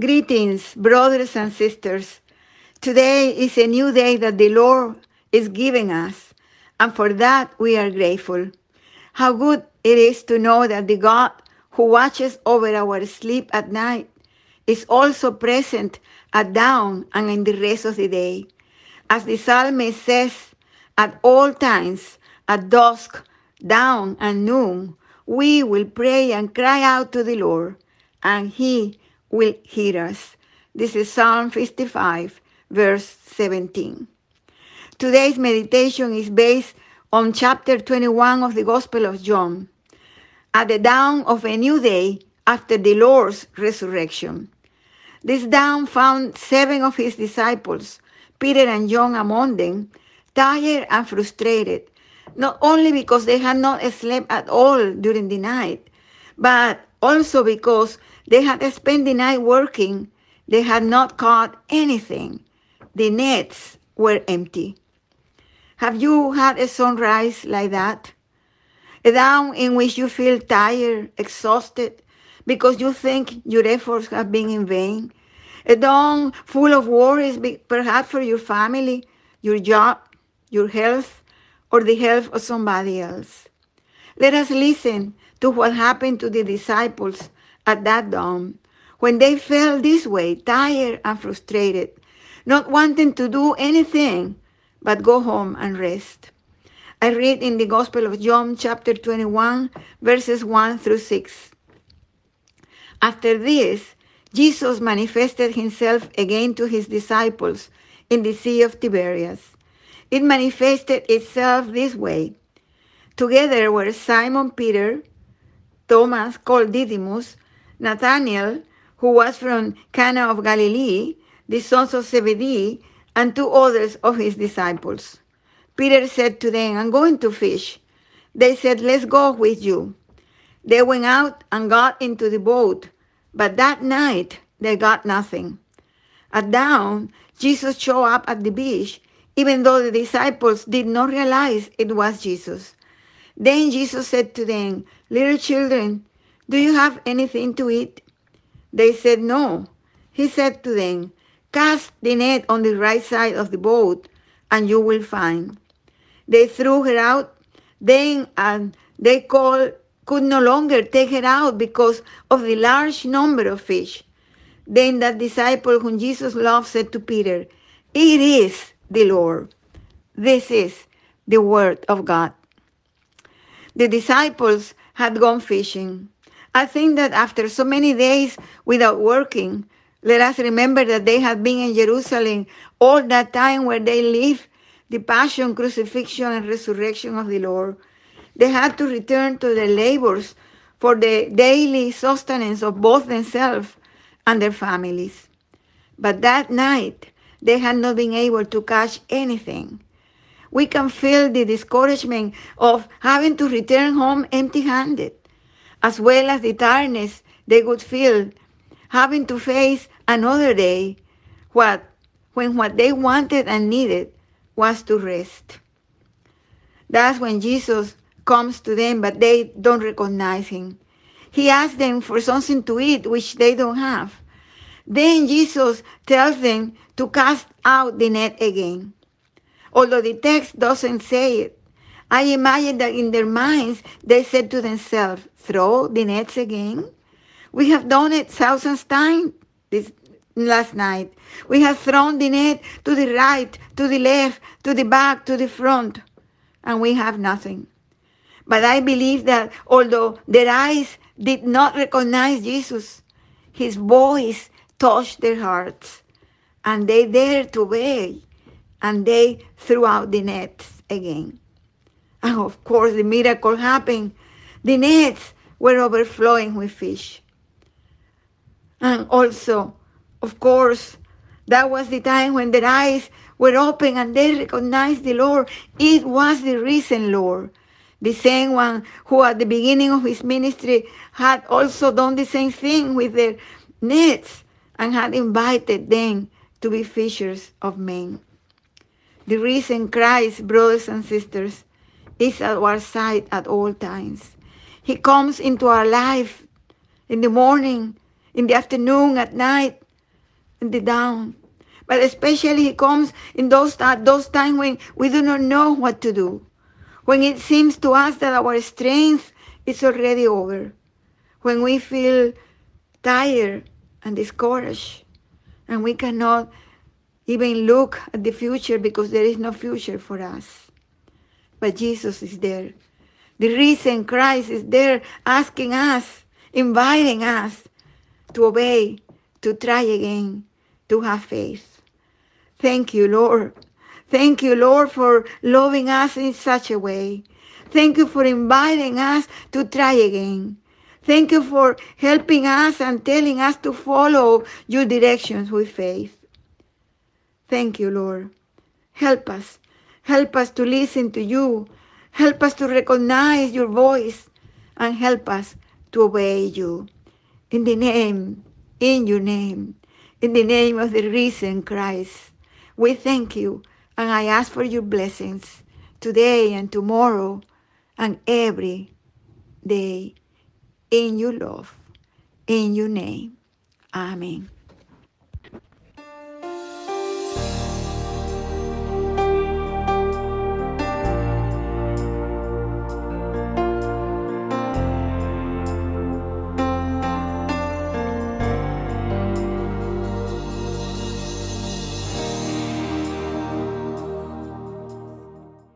Greetings, brothers and sisters. Today is a new day that the Lord is giving us, and for that we are grateful. How good it is to know that the God who watches over our sleep at night is also present at dawn and in the rest of the day. As the psalmist says, at all times, at dusk, dawn, and noon, we will pray and cry out to the Lord, and he will hear us. This is Psalm 55, verse 17. Today's meditation is based on chapter 21 of the Gospel of John. At the dawn of a new day after the Lord's resurrection. This dawn found seven of his disciples, Peter and John among them, tired and frustrated, not only because they had not slept at all during the night, but also because they had spent the night working. They had not caught anything. The nets were empty. Have you had a sunrise like that? A dawn in which you feel tired, exhausted, because you think your efforts have been in vain. A dawn full of worries, perhaps for your family, your job, your health, or the health of somebody else. Let us listen to what happened to the disciples at that dawn when they felt this way, tired and frustrated, not wanting to do anything but go home and rest. I read in the Gospel of John, chapter 21, verses 1 through 6. After this, Jesus manifested himself again to his disciples in the Sea of Tiberias. It manifested itself this way. Together were Simon Peter, Thomas called Didymus, Nathanael, who was from Cana of Galilee, the sons of Zebedee, and two others of his disciples. Peter said to them, I'm going to fish. They said, Let's go with you. They went out and got into the boat, but that night they got nothing. At dawn, Jesus showed up at the beach even though the disciples did not realize it was Jesus. Then Jesus said to them, Little children, do you have anything to eat? They said, No. He said to them, Cast the net on the right side of the boat, and you will find. They threw her out, then and they called, could no longer take her out because of the large number of fish. Then that disciple whom Jesus loved said to Peter, It is the Lord. This is the word of God. The disciples had gone fishing. I think that after so many days without working, let us remember that they had been in Jerusalem all that time where they lived the passion, crucifixion, and resurrection of the Lord. They had to return to their labors for the daily sustenance of both themselves and their families. But that night, they had not been able to catch anything. We can feel the discouragement of having to return home empty handed, as well as the tiredness they would feel having to face another day what, when what they wanted and needed was to rest. That's when Jesus comes to them, but they don't recognize him. He asks them for something to eat, which they don't have. Then Jesus tells them to cast out the net again. Although the text doesn't say it, I imagine that in their minds they said to themselves, throw the nets again? We have done it thousands times this last night. We have thrown the net to the right, to the left, to the back, to the front, and we have nothing. But I believe that although their eyes did not recognize Jesus, his voice touched their hearts, and they dared to obey, and they threw out the nets again. And of course, the miracle happened. The nets were overflowing with fish. And also, of course, that was the time when their eyes were open and they recognized the Lord. It was the risen Lord. The same one who at the beginning of his ministry had also done the same thing with their nets and had invited them to be fishers of men. The risen Christ, brothers and sisters, is at our side at all times. He comes into our life in the morning, in the afternoon, at night, in the dawn. But especially he comes in those, those times when we do not know what to do. When it seems to us that our strength is already over. When we feel tired and discouraged. And we cannot even look at the future because there is no future for us. But Jesus is there. The risen Christ is there asking us, inviting us to obey, to try again, to have faith. Thank you, Lord. Thank you, Lord, for loving us in such a way. Thank you for inviting us to try again. Thank you for helping us and telling us to follow your directions with faith. Thank you, Lord. Help us. Help us to listen to you. Help us to recognize your voice and help us to obey you. In the name, in your name, in the name of the risen Christ, we thank you and I ask for your blessings today and tomorrow and every day in your love. In your name. Amen.